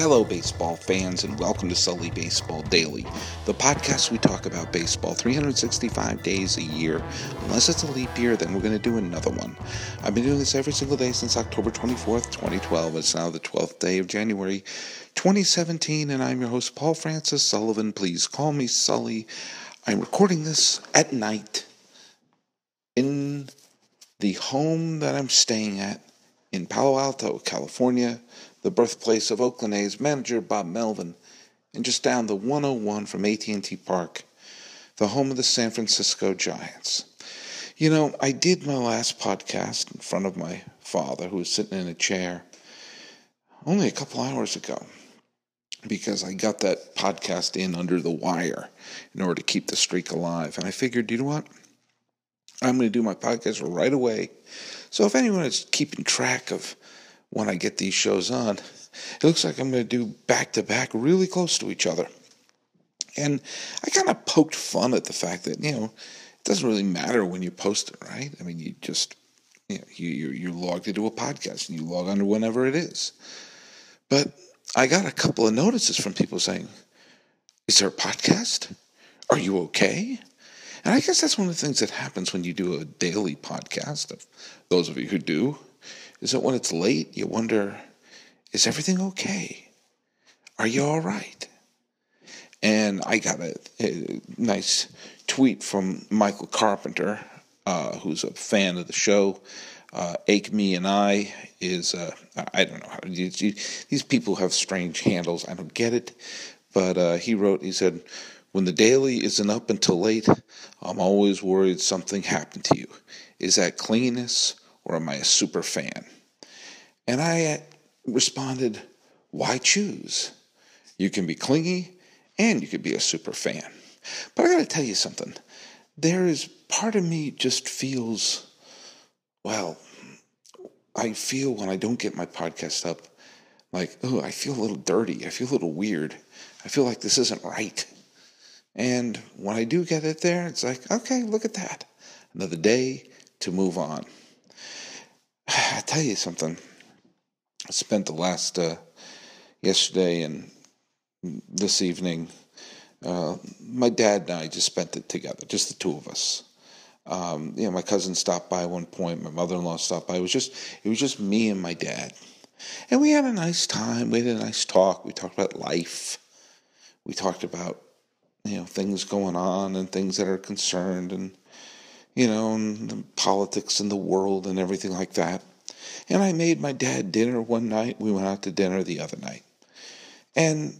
Hello, baseball fans, and welcome to Sully Baseball Daily, the podcast we talk about baseball 365 days a year. Unless it's a leap year, then we're going to do another one. I've been doing this every single day since October 24th, 2012. It's now the 12th day of January 2017, and I'm your host, Paul Francis Sullivan. Please call me Sully. I'm recording this at night in the home that I'm staying at in Palo Alto, California, the birthplace of Oakland A's manager Bob Melvin, and just down the 101 from AT&T Park, the home of the San Francisco Giants. You know, I did my last podcast in front of my father, who was sitting in a chair, only a couple hours ago, because I got that podcast in under the wire in order to keep the streak alive. And I figured, you know what? I'm going to do my podcast right away. So if anyone is keeping track of when I get these shows on, it looks like I'm going to do back to back really close to each other. And I kind of poked fun at the fact that, you know, it doesn't really matter when you post it, right? I mean, you just, you know, you, you're, you're logged into a podcast and you log on to whenever it is. But I got a couple of notices from people saying, Is there a podcast? Are you okay? And I guess that's one of the things that happens when you do a daily podcast, of those of you who do, is that when it's late, you wonder, is everything okay? Are you all right? And I got a, a nice tweet from Michael Carpenter, uh, who's a fan of the show. Uh, Ake Me and I is, uh, I don't know how to, these people have strange handles. I don't get it. But uh, he wrote, he said, when the daily isn't up until late, I'm always worried something happened to you. Is that cleanness or am I a super fan? And I responded, Why choose? You can be clingy and you could be a super fan. But I got to tell you something. There is part of me just feels, well, I feel when I don't get my podcast up, like, oh, I feel a little dirty. I feel a little weird. I feel like this isn't right. And when I do get it there, it's like, okay, look at that. Another day to move on. I tell you something. I spent the last uh, yesterday and this evening. Uh, my dad and I just spent it together, just the two of us. Um, you know, my cousin stopped by one point. My mother-in-law stopped by. It was just, it was just me and my dad, and we had a nice time. We had a nice talk. We talked about life. We talked about you know things going on and things that are concerned and you know and politics in the world and everything like that. And i made my dad dinner one night. We went out to dinner the other night. And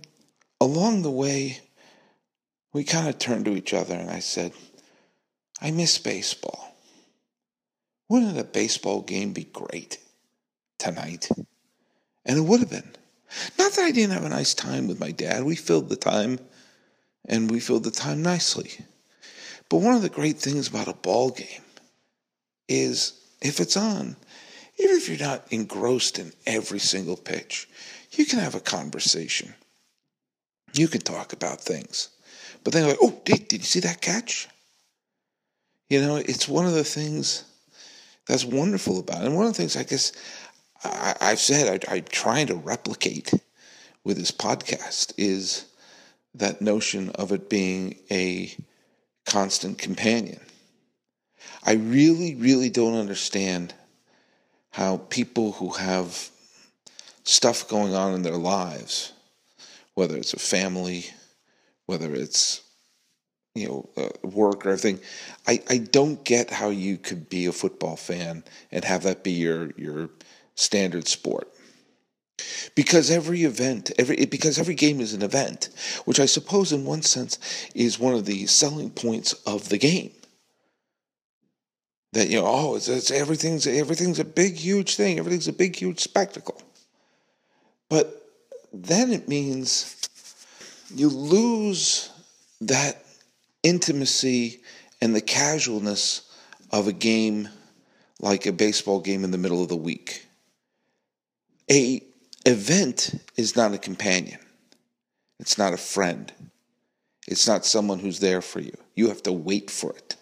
along the way we kind of turned to each other and i said i miss baseball. Wouldn't a baseball game be great tonight? And it would have been. Not that i didn't have a nice time with my dad. We filled the time and we filled the time nicely. But one of the great things about a ball game is if it's on, even if you're not engrossed in every single pitch, you can have a conversation. You can talk about things. But then, like, oh, did, did you see that catch? You know, it's one of the things that's wonderful about it. And one of the things I guess I, have said I, I'm trying to replicate with this podcast is that notion of it being a constant companion. I really, really don't understand how people who have stuff going on in their lives, whether it's a family, whether it's you know uh, work or everything, I, I don't get how you could be a football fan and have that be your your standard sport because every event every because every game is an event which i suppose in one sense is one of the selling points of the game. That you know oh it's, it's everything's everything's a big huge thing. Everything's a big huge spectacle. But then it means you lose that intimacy and the casualness of a game like a baseball game in the middle of the week. A event is not a companion. It's not a friend. It's not someone who's there for you. You have to wait for it.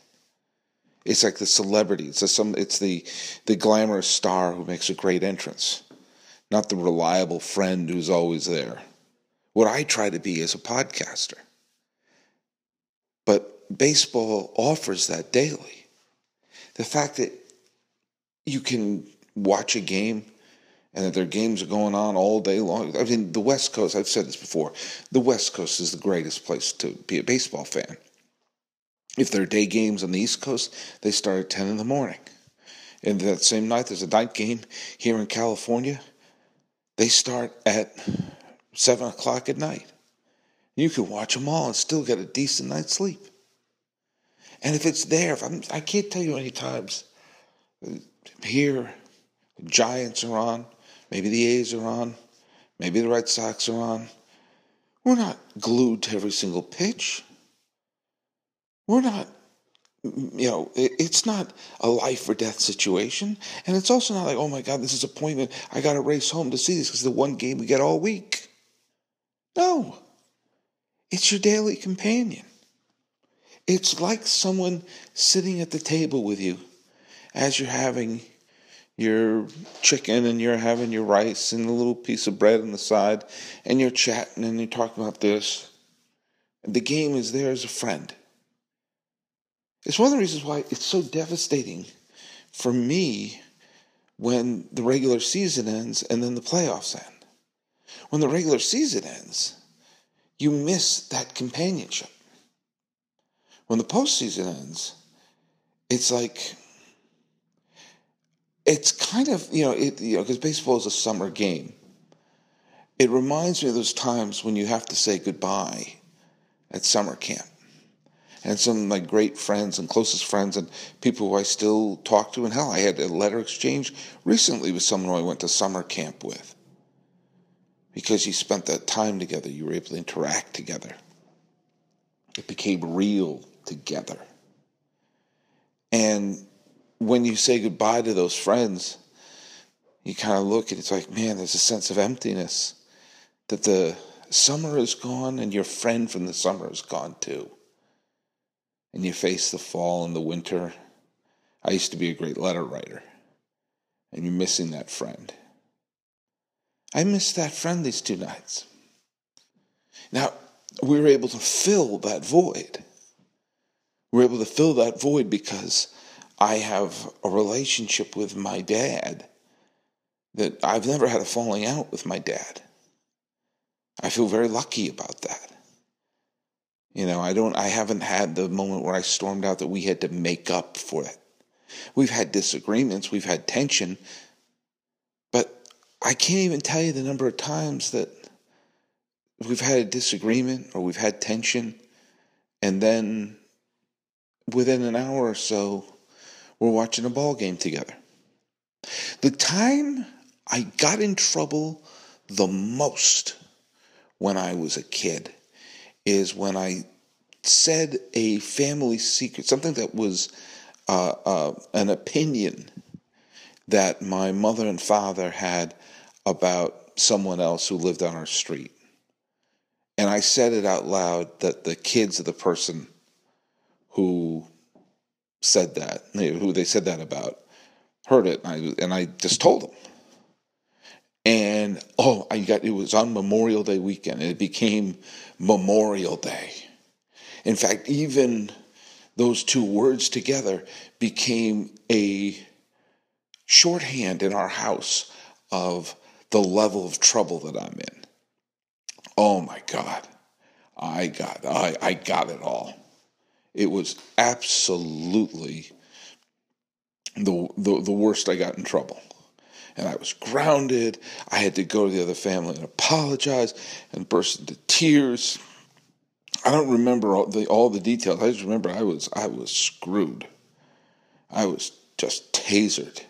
It's like the celebrity. It's a, some. It's the the glamorous star who makes a great entrance, not the reliable friend who's always there. what I try to be as a podcaster. But baseball offers that daily. The fact that you can watch a game and that their games are going on all day long. I mean, the West Coast, I've said this before, the West Coast is the greatest place to be a baseball fan. If there are day games on the East Coast, they start at 10 in the morning. And that same night, there's a night game here in California. They start at 7 o'clock at night. You can watch them all and still get a decent night's sleep. And if it's there, if I'm, I can't tell you how many times uh, here, Giants are on, maybe the A's are on, maybe the Red Sox are on. We're not glued to every single pitch. We're not you know, it's not a life or death situation. And it's also not like, oh my God, this is appointment. I got to race home to see this because the one game we get all week. No, it's your daily companion. It's like someone sitting at the table with you as you're having your chicken and you're having your rice and a little piece of bread on the side and you're chatting and you're talking about this. The game is there as a friend. It's one of the reasons why it's so devastating for me when the regular season ends and then the playoffs end. When the regular season ends, you miss that companionship. When the postseason ends, it's like it's kind of you know it you know because baseball is a summer game. It reminds me of those times when you have to say goodbye at summer camp and some of my great friends and closest friends and people who I still talk to. And hell, I had a letter exchange recently with someone who I went to summer camp with. Because you spent that time together, you were able to interact together. It became real together. And when you say goodbye to those friends, you kind of look and it's like, man, there's a sense of emptiness that the summer is gone and your friend from the summer is gone too and you face the fall and the winter. I used to be a great letter writer, and you're missing that friend. I missed that friend these two nights. Now, we were able to fill that void. We were able to fill that void because I have a relationship with my dad that I've never had a falling out with my dad. I feel very lucky about that. You know, I don't, I haven't had the moment where I stormed out that we had to make up for it. We've had disagreements, we've had tension, but I can't even tell you the number of times that we've had a disagreement or we've had tension, and then within an hour or so, we're watching a ball game together. The time I got in trouble the most when I was a kid is when I said a family secret, something that was uh, uh, an opinion that my mother and father had about someone else who lived on our street. And I said it out loud that the kids of the person who said that, who they said that about, heard it, and I, and I just told them. And oh, I got it was on Memorial Day weekend. It became Memorial Day. In fact, even those two words together became a shorthand in our house of the level of trouble that I'm in. Oh my God. I got I, I got it all. It was absolutely the, the the worst I got in trouble and I was grounded. I had to go to the other family and apologize and burst into tears. I don't remember all the all the details. I just remember I was I was screwed. I was just tasered.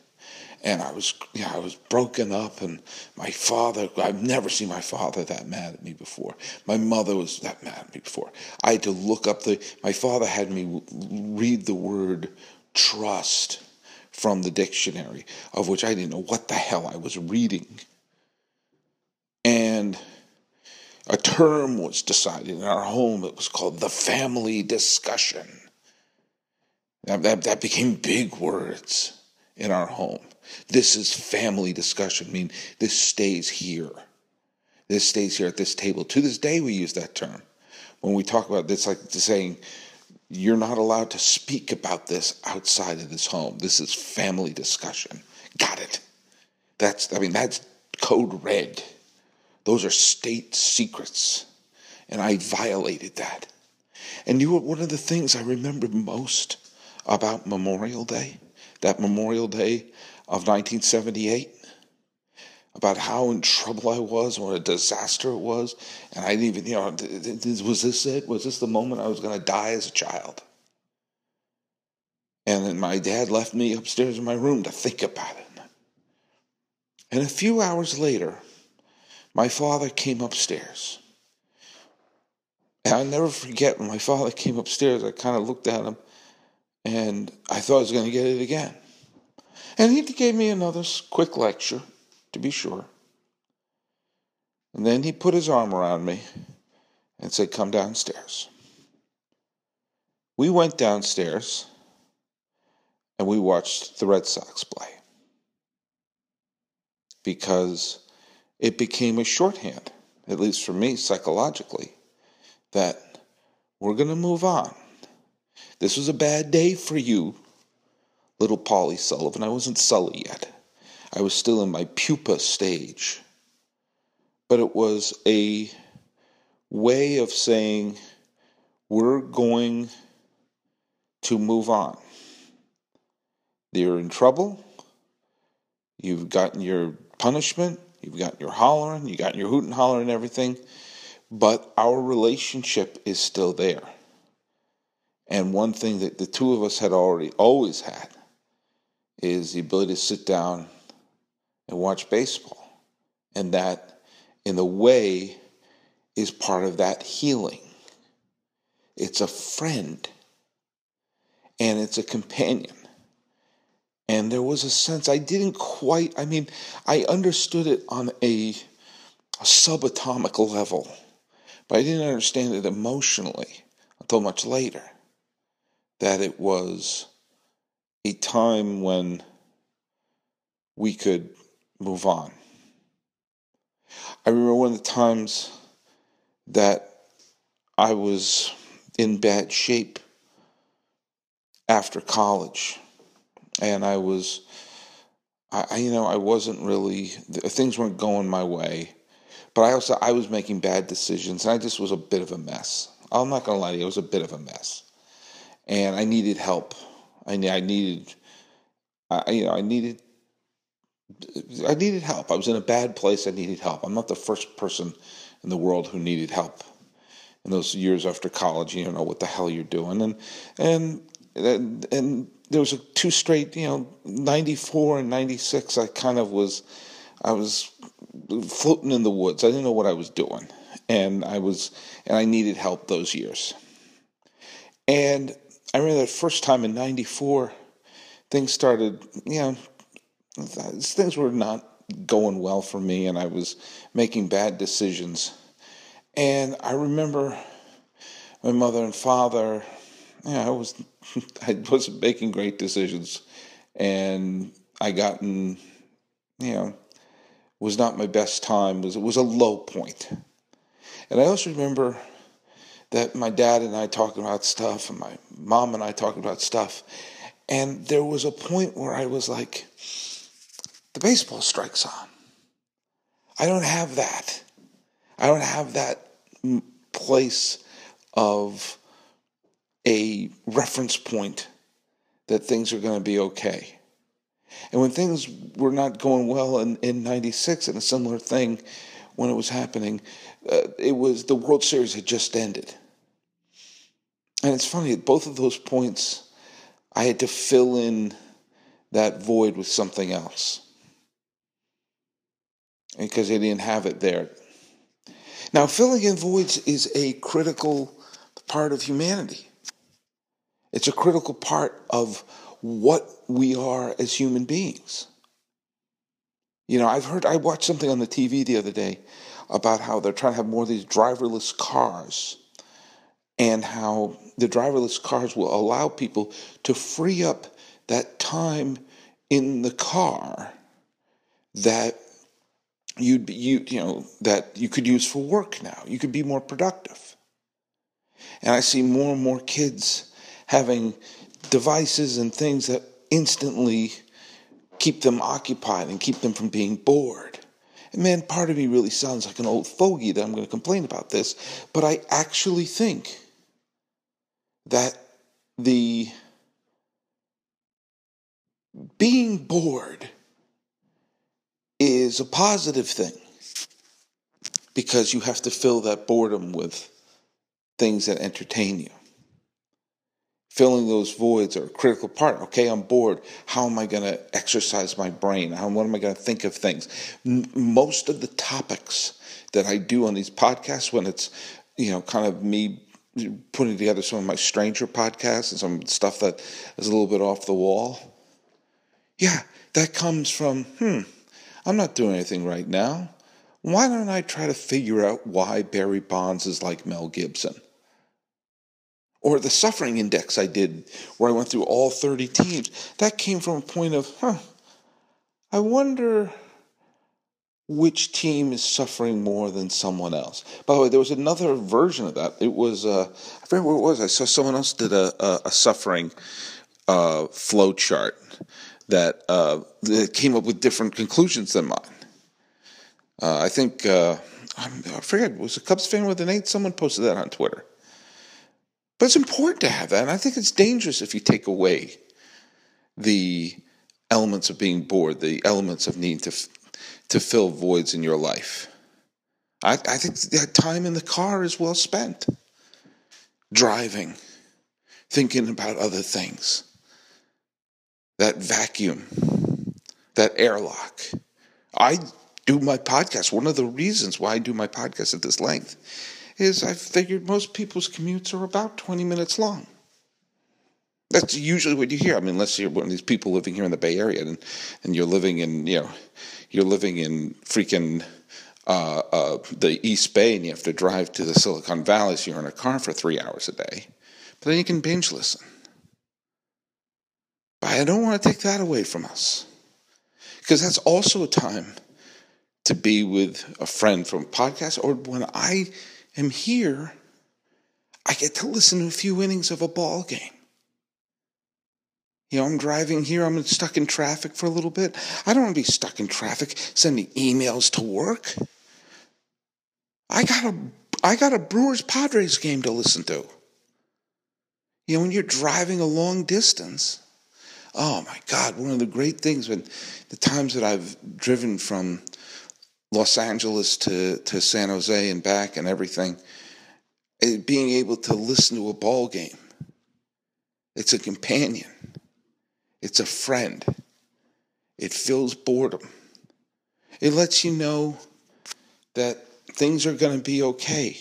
And I was yeah, I was broken up and my father I've never seen my father that mad at me before. My mother was that mad at me before. I had to look up the my father had me read the word trust from the dictionary, of which I didn't know what the hell I was reading. And a term was decided in our home. It was called the family discussion. That, that, that became big words in our home. This is family discussion, I mean, this stays here. This stays here at this table. To this day, we use that term when we talk about this, like saying, you're not allowed to speak about this outside of this home. This is family discussion. Got it. That's, I mean, that's code red. Those are state secrets. And I violated that. And you were one of the things I remember most about Memorial Day, that Memorial Day of 1978, about how in trouble I was, what a disaster it was. And I didn't even, you know, was this it? Was this the moment I was going to die as a child? And then my dad left me upstairs in my room to think about it. And a few hours later, my father came upstairs. And I'll never forget when my father came upstairs, I kind of looked at him and I thought I was going to get it again. And he gave me another quick lecture, to be sure. And then he put his arm around me and said, Come downstairs. We went downstairs and we watched the Red Sox play because it became a shorthand, at least for me psychologically, that we're going to move on. This was a bad day for you, little Polly Sullivan. I wasn't Sully yet. I was still in my pupa stage. But it was a way of saying, we're going to move on. You're in trouble. You've gotten your punishment. You've gotten your hollering. You've gotten your hoot and holler and everything. But our relationship is still there. And one thing that the two of us had already always had is the ability to sit down and watch baseball. And that, in a way, is part of that healing. It's a friend and it's a companion. And there was a sense I didn't quite, I mean, I understood it on a, a subatomic level, but I didn't understand it emotionally until much later. That it was a time when we could move on. I remember one of the times that I was in bad shape after college and I was, I, you know, I wasn't really things weren't going my way, but I also I was making bad decisions, and I just was a bit of a mess. I'm not gonna lie to you, I was a bit of a mess, and I needed help. I I needed, I you know, I needed. I needed help. I was in a bad place. I needed help. I'm not the first person in the world who needed help in those years after college. You don't know what the hell you're doing, and and and, there was a two straight, you know, 94 and 96. I kind of was, I was floating in the woods. I didn't know what I was doing. And I was, and I needed help those years. And I remember that first time in 94, things started, you know, things were not going well for me and I was making bad decisions. And I remember my mother and father yeah, I was I wasn't making great decisions, and I gotten, you know, was not my best time. was It was a low point, and I also remember that my dad and I talking about stuff, and my mom and I talking about stuff, and there was a point where I was like, the baseball strikes on. I don't have that. I don't have that place of a reference point that things are going to be okay. And when things were not going well in, in 96 and a similar thing when it was happening, uh, it was the World Series had just ended. And it's funny, at both of those points, I had to fill in that void with something else because they didn't have it there. Now, filling in voids is a critical part of humanity. It's a critical part of what we are as human beings. You know, I've heard, I watched something on the TV the other day about how they're trying to have more of these driverless cars and how the driverless cars will allow people to free up that time in the car that you'd be, you you know that you could use for work now. You could be more productive. And I see more and more kids having devices and things that instantly keep them occupied and keep them from being bored. And man, part of me really sounds like an old fogey that I'm going to complain about this, but I actually think that the being bored is a positive thing because you have to fill that boredom with things that entertain you. Filling those voids are a critical part. Okay, I'm bored. How am I going to exercise my brain? How what am I going to think of things? M- most of the topics that I do on these podcasts, when it's you know kind of me putting together some of my stranger podcasts and some stuff that is a little bit off the wall, yeah, that comes from hmm I'm not doing anything right now. Why don't I try to figure out why Barry Bonds is like Mel Gibson? Or the suffering index I did, where I went through all 30 teams, that came from a point of, huh, I wonder which team is suffering more than someone else. By the way, there was another version of that. It was, uh, I forget what it was. I saw someone else did a, a, a suffering uh, flow chart that, uh, that came up with different conclusions than mine. Uh, I think uh, I forget was a Cubs fan with an eight. Someone posted that on Twitter. But it's important to have that, and I think it's dangerous if you take away the elements of being bored, the elements of needing to to fill voids in your life. I, I think that time in the car is well spent. Driving, thinking about other things that vacuum, that airlock. I do my podcast. One of the reasons why I do my podcast at this length is I figured most people's commutes are about 20 minutes long. That's usually what you hear. I mean, unless you're one of these people living here in the Bay Area and, and you're living in, you know, you're living in freaking uh, uh, the East Bay and you have to drive to the Silicon Valley, so you're in a car for three hours a day. But then you can binge listen. But I don't want to take that away from us. Because that's also a time to be with a friend from a podcast, or when I am here, I get to listen to a few innings of a ball game. You know, I'm driving here, I'm stuck in traffic for a little bit. I don't want to be stuck in traffic sending emails to work. I got a I got a Brewers Padres game to listen to. You know, when you're driving a long distance, Oh my God, one of the great things when the times that I've driven from Los Angeles to, to San Jose and back and everything, eh, being able to listen to a ball game. It's a companion. It's a friend. It fills boredom. It lets you know that things are going to be okay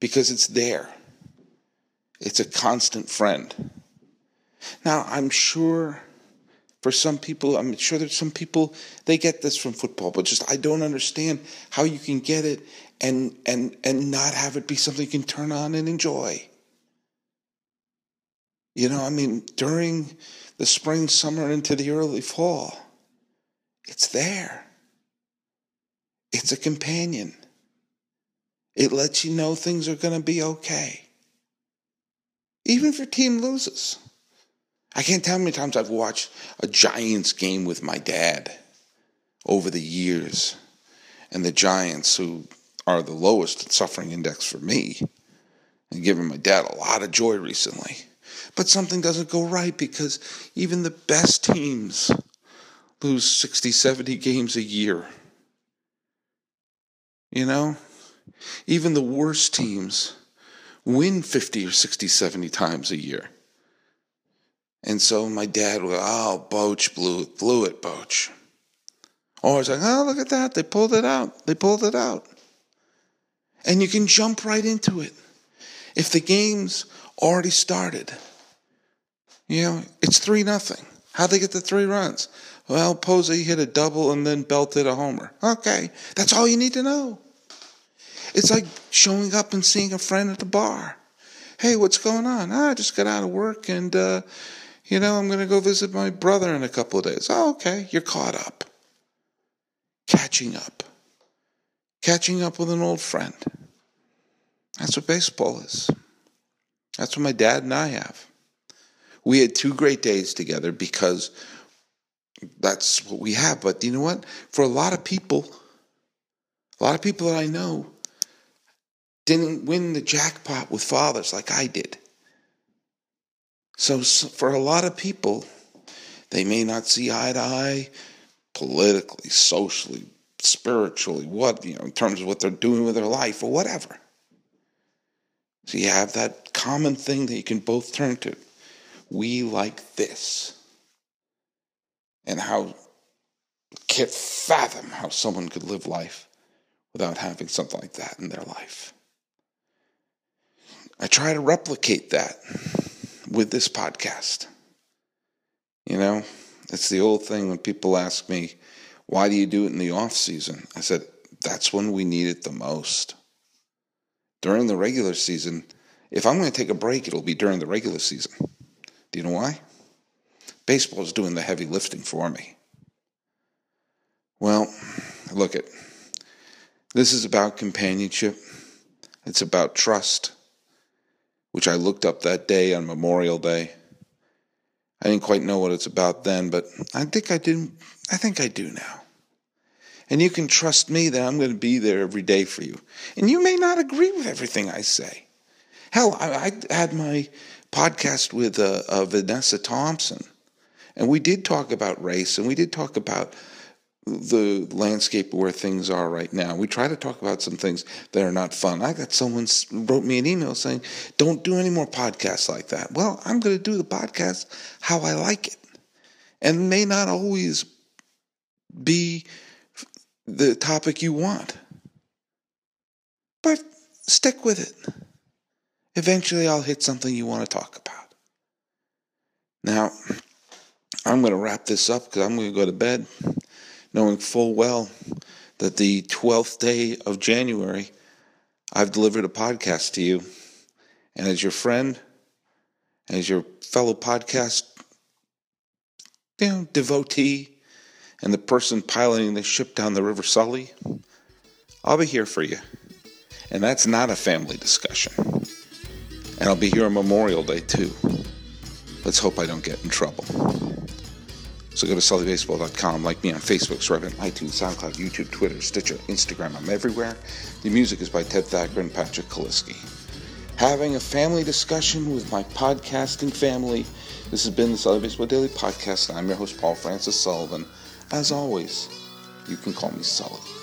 because it's there. It's a constant friend. Now, I'm sure for some people, I'm sure there's some people they get this from football, but just I don't understand how you can get it and and and not have it be something you can turn on and enjoy. You know, I mean, during the spring, summer, into the early fall, it's there. It's a companion. It lets you know things are going to be okay. Even if your team loses. I can't tell how many times I've watched a Giants game with my dad over the years. And the Giants, who are the lowest suffering index for me, and given my dad a lot of joy recently. But something doesn't go right because even the best teams lose 60, 70 games a year. You know? Even the worst teams win 50 or 60, 70 times a year. And so my dad would, oh, Boch blew, blew it, Boch. Or I was like, oh, look at that. They pulled it out. They pulled it out. And you can jump right into it. If the game's already started, you know, it's 3 nothing. How'd they get the three runs? Well, Posey hit a double and then belted a homer. Okay, that's all you need to know. It's like showing up and seeing a friend at the bar. Hey, what's going on? Ah, I just got out of work and, uh, you know, I'm going to go visit my brother in a couple of days. Oh, okay, you're caught up. Catching up. catching up with an old friend. That's what baseball is. That's what my dad and I have. We had two great days together because that's what we have. But you know what? For a lot of people, a lot of people that I know didn't win the jackpot with fathers like I did. So, for a lot of people, they may not see eye to eye politically, socially, spiritually, what, you know, in terms of what they're doing with their life or whatever. So you have that common thing that you can both turn to. We like this. And how can't fathom how someone could live life without having something like that in their life. I try to replicate that with this podcast. You know, it's the old thing when people ask me, why do you do it in the off season? I said, that's when we need it the most. During the regular season, if I'm going to take a break, it'll be during the regular season. Do you know why? Baseball is doing the heavy lifting for me. Well, look at this is about companionship. It's about trust, which I looked up that day on Memorial Day. I didn't quite know what it's about then, but I think I do. I think I do now. And you can trust me that I'm going to be there every day for you. And you may not agree with everything I say. Hell, I, I had my podcast with uh, uh, Vanessa Thompson, and we did talk about race, and we did talk about the landscape where things are right now. We try to talk about some things that are not fun. I got someone wrote me an email saying, "Don't do any more podcasts like that." Well, I'm going to do the podcast how I like it, and may not always be the topic you want, but stick with it. Eventually, I'll hit something you want to talk about. Now, I'm going to wrap this up because I'm going to go to bed knowing full well that the 12th day of January, I've delivered a podcast to you. And as your friend, as your fellow podcast you know, devotee, and the person piloting the ship down the River Sully, I'll be here for you. And that's not a family discussion. And I'll be here on Memorial Day too. Let's hope I don't get in trouble. So go to sullybaseball.com, like me on Facebook, on iTunes, SoundCloud, YouTube, Twitter, Stitcher, Instagram. I'm everywhere. The music is by Ted Thacker and Patrick Kaliski. Having a family discussion with my podcasting family. This has been the Sully Baseball Daily Podcast. And I'm your host, Paul Francis Sullivan. As always, you can call me Sully.